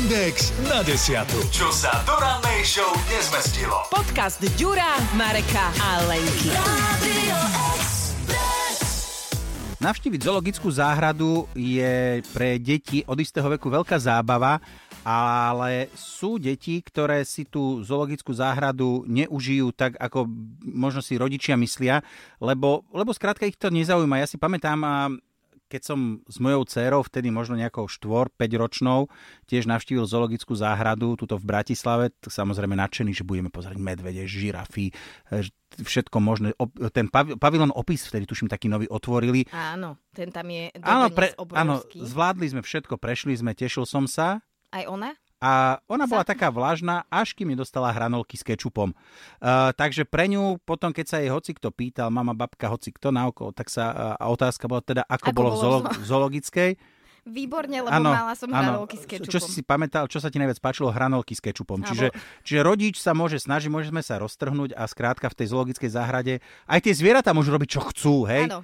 Index na desiatu. Čo sa do rannej show nezmestilo. Podcast Ďura, Mareka a Lenky. Navštíviť zoologickú záhradu je pre deti od istého veku veľká zábava, ale sú deti, ktoré si tú zoologickú záhradu neužijú tak, ako možno si rodičia myslia, lebo, lebo skrátka ich to nezaujíma. Ja si pamätám, keď som s mojou dcerou, vtedy možno nejakou 4-5 ročnou, tiež navštívil zoologickú záhradu tuto v Bratislave, samozrejme nadšený, že budeme pozerať medvede, žirafy, e, všetko možné. Ten pavilon opis vtedy, tuším, taký nový otvorili. Áno, ten tam je áno, pre, áno, zvládli sme všetko, prešli sme, tešil som sa. Aj ona? A ona bola taká vlažná, až kým mi dostala hranolky s kečupom. Uh, takže pre ňu potom, keď sa jej hoci kto pýtal, mama, babka, hoci kto naokolo, tak sa uh, otázka bola teda, ako, ako bolo, bolo v zoologickej. Výborne, lebo ano, mala som ano, hranolky s kečupom. Čo si si pamätal, čo sa ti najviac páčilo? Hranolky s kečupom. Čiže, čiže rodič sa môže snažiť, môžeme sa roztrhnúť a skrátka v tej zoologickej záhrade aj tie zvieratá môžu robiť, čo chcú, hej? Áno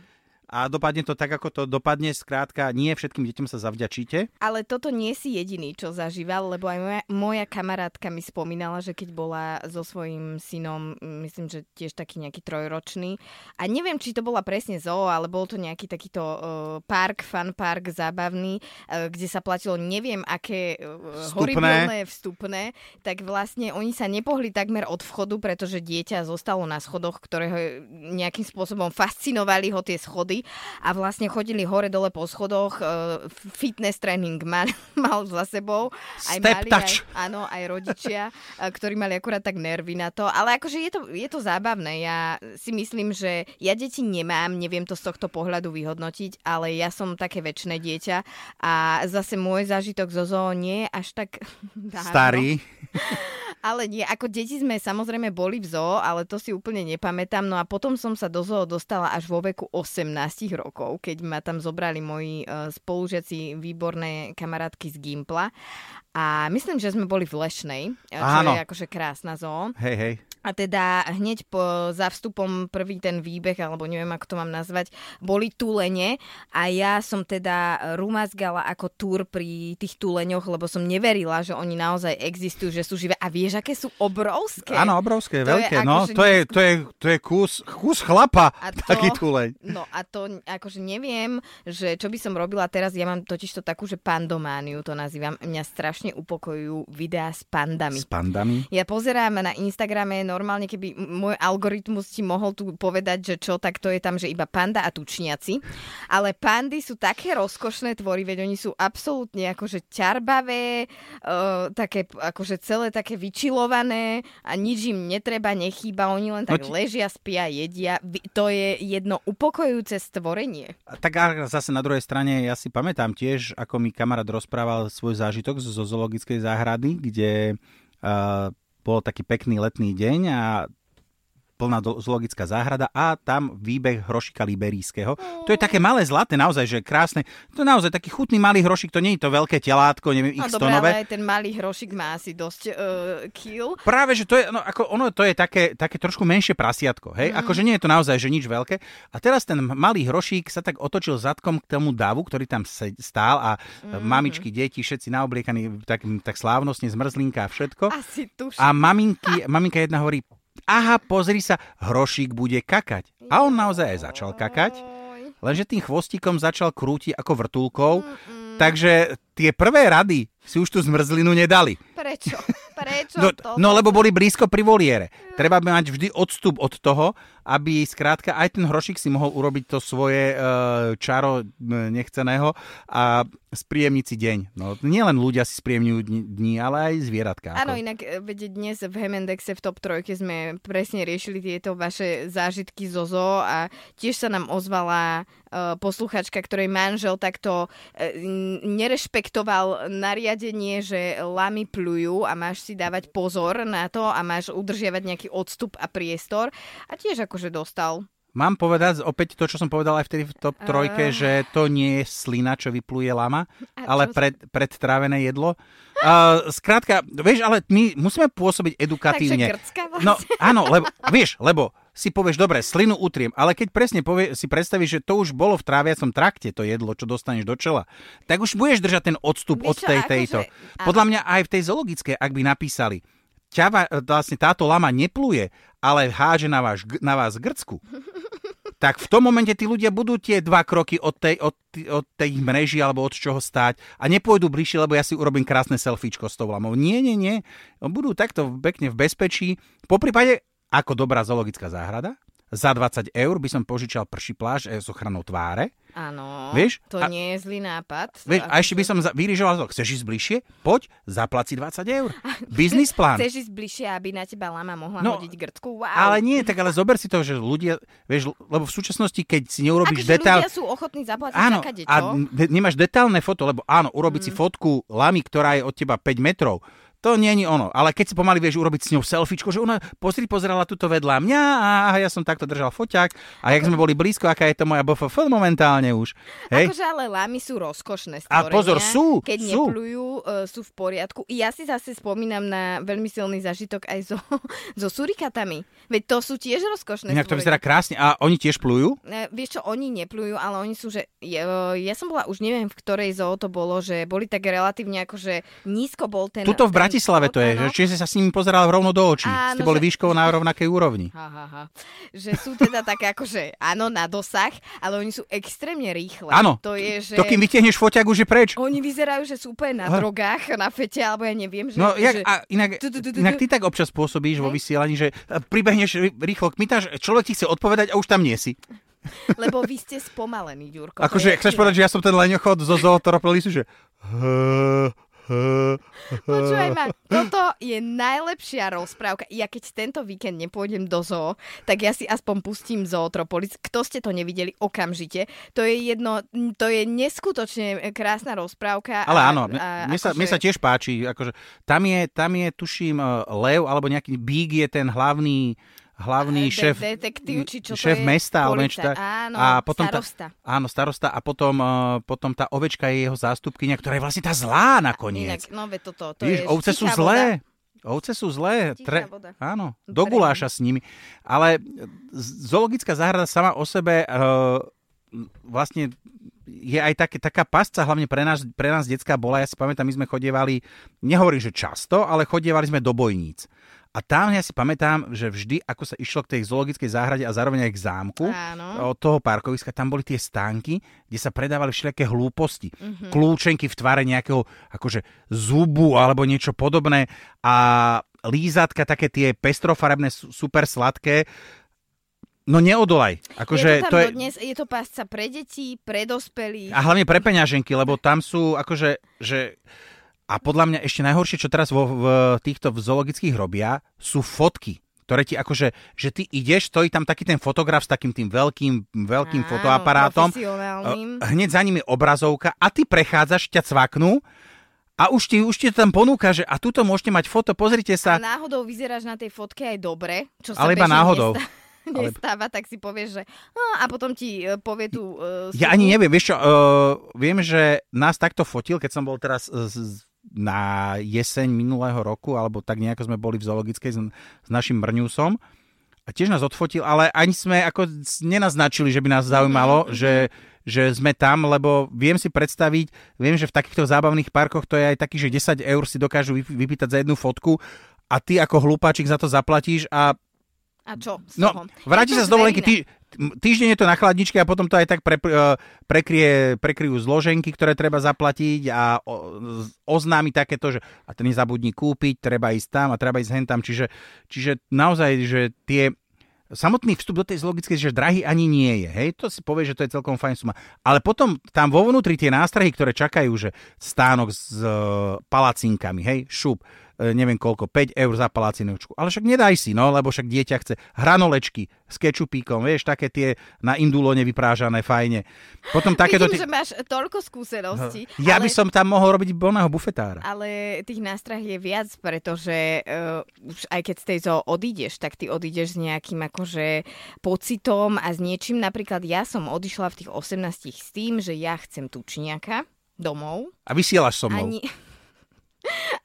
a dopadne to tak, ako to dopadne. Skrátka, nie všetkým deťom sa zavďačíte. Ale toto nie si jediný, čo zažíval, lebo aj moja, moja kamarátka mi spomínala, že keď bola so svojím synom, myslím, že tiež taký nejaký trojročný, a neviem, či to bola presne zoo, ale bol to nejaký takýto uh, park, fun park zábavný, uh, kde sa platilo neviem aké uh, horibilné vstupné, tak vlastne oni sa nepohli takmer od vchodu, pretože dieťa zostalo na schodoch, ktorého nejakým spôsobom fascinovali ho tie schody schody a vlastne chodili hore-dole po schodoch. E, fitness tréning mal, mal za sebou. Aj Step mali touch. Aj, áno, aj rodičia, e, ktorí mali akurát tak nervy na to. Ale akože je to, je to zábavné. Ja si myslím, že ja deti nemám, neviem to z tohto pohľadu vyhodnotiť, ale ja som také väčšie dieťa a zase môj zážitok zo zoo nie je až tak dávno. Starý. Ale nie, ako deti sme samozrejme boli v zoo, ale to si úplne nepamätám. No a potom som sa do zoo dostala až vo veku 18 rokov, keď ma tam zobrali moji uh, spolužiaci výborné kamarátky z Gimpla. A myslím, že sme boli v Lešnej, čo Áno. je akože krásna zoo. Hej, hej. A teda hneď po, za vstupom prvý ten výbeh, alebo neviem, ako to mám nazvať, boli túlene a ja som teda rumazgala ako túr pri tých túleňoch, lebo som neverila, že oni naozaj existujú, že sú živé. A vieš, aké sú obrovské? Áno, obrovské, to veľké. no, akože to, je, to, je, to je kus, kus chlapa, a to, taký túleň. No a to akože neviem, že čo by som robila teraz, ja mám totiž to takú, že pandomániu to nazývam. Mňa strašne upokojujú videá s pandami. S pandami? Ja pozerám na Instagrame, no normálne, keby môj algoritmus ti mohol tu povedať, že čo, tak to je tam, že iba panda a tučniaci. Ale pandy sú také rozkošné tvory, veď oni sú absolútne akože ťarbavé, uh, také akože celé také vyčilované a nič im netreba, nechýba, oni len tak no, ležia, spia, jedia. To je jedno upokojujúce stvorenie. Tak a zase na druhej strane, ja si pamätám tiež, ako mi kamarát rozprával svoj zážitok zo zoologickej záhrady, kde uh, bol taký pekný letný deň a plná zoologická záhrada a tam výbeh hrošika liberijského. To je také malé zlaté, naozaj, že krásne. To je naozaj taký chutný malý hrošik, to nie je to veľké telátko, neviem, x no, dobré, ale aj ten malý hrošik má asi dosť uh, kill. Práve, že to je, no, ako ono to je také, také trošku menšie prasiatko, hej? Mm. Akože nie je to naozaj, že nič veľké. A teraz ten malý hrošík sa tak otočil zadkom k tomu davu, ktorý tam stál a mm. mamičky, deti, všetci naobliekaní tak, tak slávnostne, zmrzlinka a všetko. Asi tuším. A maminky, maminka jedna hovorí, aha, pozri sa, hrošík bude kakať. A on naozaj aj začal kakať, lenže tým chvostíkom začal krútiť ako vrtulkou, takže tie prvé rady si už tú zmrzlinu nedali. Prečo? Prečo no, to? no lebo boli blízko pri voliere. Treba by mať vždy odstup od toho, aby skrátka aj ten hrošik si mohol urobiť to svoje uh, čaro nechceného a spríjemniť si deň. No, nielen ľudia si spríjemňujú dní, ale aj zvieratka. Áno, inak e, veď dnes v Hemendexe v Top 3 sme presne riešili tieto vaše zážitky zo zoo a tiež sa nám ozvala posluchačka, ktorej manžel takto nerešpektoval nariadenie, že lamy plujú a máš si dávať pozor na to a máš udržiavať nejaký odstup a priestor. A tiež akože dostal Mám povedať opäť to, čo som povedal aj vtedy v top trojke, uh... že to nie je slina, čo vypluje lama, ale pred, predtrávené jedlo. Uh, skrátka, vieš, ale my musíme pôsobiť edukatívne. Takže No áno, lebo, vieš, lebo si povieš, dobre, slinu utriem, ale keď presne povie, si predstavíš, že to už bolo v tráviacom trakte, to jedlo, čo dostaneš do čela, tak už budeš držať ten odstup Vieš od čo, tej akože- tejto. áno. Podľa mňa aj v tej zoologickej, ak by napísali, ťava, vlastne táto lama nepluje, ale háže na, váš, na vás grcku, tak v tom momente tí ľudia budú tie dva kroky od tej, od, od tej mreži alebo od čoho stáť a nepôjdu bližšie, lebo ja si urobím krásne selfiečko s tou lamou. Nie, nie, nie. Budú takto pekne v bezpečí. Po prípade, ako dobrá zoologická záhrada, za 20 eur by som požičal prší pláž eh, s ochranou tváre. Áno, Vieš? to A- nie je zlý nápad. Vieš, a ešte by som za- vyrižoval, to, chceš ísť bližšie? Poď, zaplaci 20 eur. Biznis plán. Chceš ísť bližšie, aby na teba lama mohla No, hodiť grtku? Wow. Ale nie, tak ale zober si to, že ľudia, vieš, lebo v súčasnosti, keď si neurobiš akože detail... ľudia sú ochotní zaplatiť Áno, za kadečo. a nemáš detailné foto, lebo áno, urobiť Mm. si fotku lamy, ktorá je od teba 5 metrov, to nie je ono. Ale keď si pomaly vieš urobiť s ňou selfiečko, že ona pozri, pozerala tuto vedľa mňa a ja som takto držal foťák a jak sme boli blízko, aká je to moja BFF momentálne už. Hej? Akože ale lamy sú rozkošné A stvorenia. pozor, sú, Keď sú. neplujú, e, sú v poriadku. Ja si zase spomínam na veľmi silný zažitok aj so, so surikatami. Veď to sú tiež rozkošné Inak to vyzerá krásne. A oni tiež plujú? E, Vieš čo, oni neplujú, ale oni sú, že... Ja, ja som bola, už neviem, v ktorej zoo to bolo, že boli tak relatívne akože nízko bol ten... Tuto v ten Bratislave to je, že či si sa s nimi pozeral rovno do očí. Áno, Ste boli že- výškovo na rovnakej úrovni. Ha, ha, ha. Že sú teda také akože, áno, na dosah, ale oni sú extrémne rýchle. Áno. To je, že... To kým vytiahneš foťák, už je preč. Oni vyzerajú, že sú úplne na drogách, na fete, alebo ja neviem, že... No, že... jak, a inak, inak ty tak občas pôsobíš vo vysielaní, že e, pribehneš rýchlo, kmitáš, človek ti chce odpovedať a už tam nie si. Lebo vy ste spomalení, Ďurko. Akože, chceš povedať, že ja som ten leňochod zo zootropelisu, že... Počúvaj ma, toto je najlepšia rozprávka. Ja keď tento víkend nepôjdem do zoo, tak ja si aspoň pustím Zootropolis. Kto ste to nevideli okamžite, to je jedno, to je neskutočne krásna rozprávka. Ale a- áno, a mne, sa, akože- mne sa tiež páči. Akože, tam, je, tam je, tuším, e, lev, alebo nejaký bík je ten hlavný hlavný De- šéf, detektív, či čo to šéf je? mesta, tak. Áno, a potom starosta. Tá, áno, starosta. A potom, uh, potom tá ovečka je jeho zástupkynia, ktorá je vlastne tá zlá nakoniec. Inak, no ve toto, to Vidíš, je ovce sú zlé. voda. Ovce sú zlé. Voda. Áno, do guláša s nimi. Ale z- zoologická záhrada sama o sebe uh, vlastne je aj také, taká pasca, hlavne pre nás, pre nás detská bola. Ja si pamätám, my sme chodievali, nehovorím, že často, ale chodievali sme do bojníc. A tam ja si pamätám, že vždy, ako sa išlo k tej zoologickej záhrade a zároveň aj k zámku, Áno. od toho parkoviska, tam boli tie stánky, kde sa predávali všelijaké hlúposti. Mhm. Mm-hmm. Kľúčenky v tvare nejakého akože zubu alebo niečo podobné a lízatka, také tie pestrofarebné, su- super sladké. No neodolaj. je Akože to tam to je, dodnes, je to pásca pre deti, pre dospelých. a hlavne pre peňaženky, lebo tam sú akože, že a podľa mňa ešte najhoršie, čo teraz vo, v týchto v zoologických robia, sú fotky ktoré ti akože, že ty ideš, stojí tam taký ten fotograf s takým tým veľkým, veľkým Áno, fotoaparátom. Uh, hneď za nimi obrazovka a ty prechádzaš, ťa cvaknú a už ti, už ti tam ponúka, že a tuto môžete mať foto, pozrite A sa. náhodou vyzeráš na tej fotke aj dobre, čo sa Ale iba náhodou. Nestáva, Ale- tak si povieš, že no, a potom ti e, povie tú uh, Ja ani neviem, vieš čo, uh, viem, že nás takto fotil, keď som bol teraz uh, z, na jeseň minulého roku, alebo tak nejako sme boli v zoologickej s, s našim Mrňusom. A tiež nás odfotil, ale ani sme ako nenaznačili, že by nás zaujímalo, že, že sme tam, lebo viem si predstaviť, viem, že v takýchto zábavných parkoch to je aj taký, že 10 eur si dokážu vyp- vypýtať za jednu fotku a ty ako hlupáčik za to zaplatíš a A čo z No, toho? vráti sa z dovolenky, tý, týždeň je to na chladničke a potom to aj tak pre, eh, prekrie, prekryjú zloženky, ktoré treba zaplatiť a o, oznámi takéto, že a to nezabudni kúpiť, treba ísť tam a treba ísť hen tam. Čiže, čiže naozaj, že tie samotný vstup do tej zoologickej, že drahý ani nie je. Hej, to si povie, že to je celkom fajn suma. Ale potom tam vo vnútri tie nástrahy, ktoré čakajú, že stánok s e, palacinkami, hej, šup, e, neviem koľko, 5 eur za palacinočku. Ale však nedaj si, no, lebo však dieťa chce hranolečky s kečupíkom, vieš, také tie na indulone vyprážané, fajne. Potom takéto... Vidím, Ty... že máš toľko skúseností. Ja ale... by som tam mohol robiť boného bufetára. Ale tých nástrah je viac, pretože uh, už aj keď z tej zoo odídeš, tak ty odídeš s nejakým akože pocitom a s niečím. Napríklad ja som odišla v tých 18 s tým, že ja chcem tučniaka domov. A vysielaš so mnou. Ani...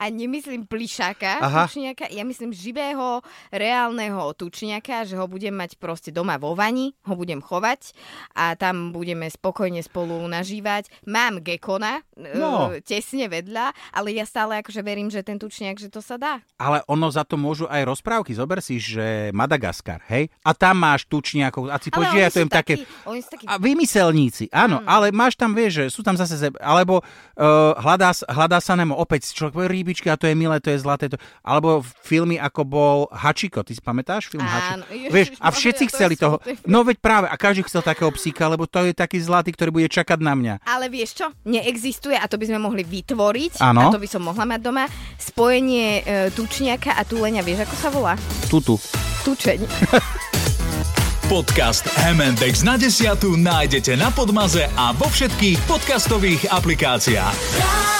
a nemyslím plišáka, Aha. tučniaka, ja myslím živého, reálneho tučniaka, že ho budem mať proste doma vo vani, ho budem chovať a tam budeme spokojne spolu nažívať. Mám gekona No. e, tesne vedľa, ale ja stále akože verím, že ten tučniak, že to sa dá. Ale ono za to môžu aj rozprávky. Zober si, že Madagaskar, hej? A tam máš tučniakov. A si povieš, že ja to jem také... takí, oni sú takí A vymyselníci, áno, ale máš tam, vieš, že sú tam zase, alebo uh, hľadá, hľadá sa nemo opäť človek povie rýbičky a to je milé, to je zlaté, to... alebo filmy ako bol Hachiko, ty si pamätáš film Áno, ježiš, Vieš, a všetci to chceli toho, smutný film. no veď práve, a každý chcel takého psíka, lebo to je taký zlatý, ktorý bude čakať na mňa. Ale vieš čo? Neexistuje a to by sme mohli vytvoriť. Áno. A to by som mohla mať doma. Spojenie e, tučniaka a túleňa. Vieš, ako sa volá? Tutu. Tučeň. Podcast M&X na desiatu nájdete na Podmaze a vo všetkých podcastových aplikáciách.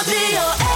Radio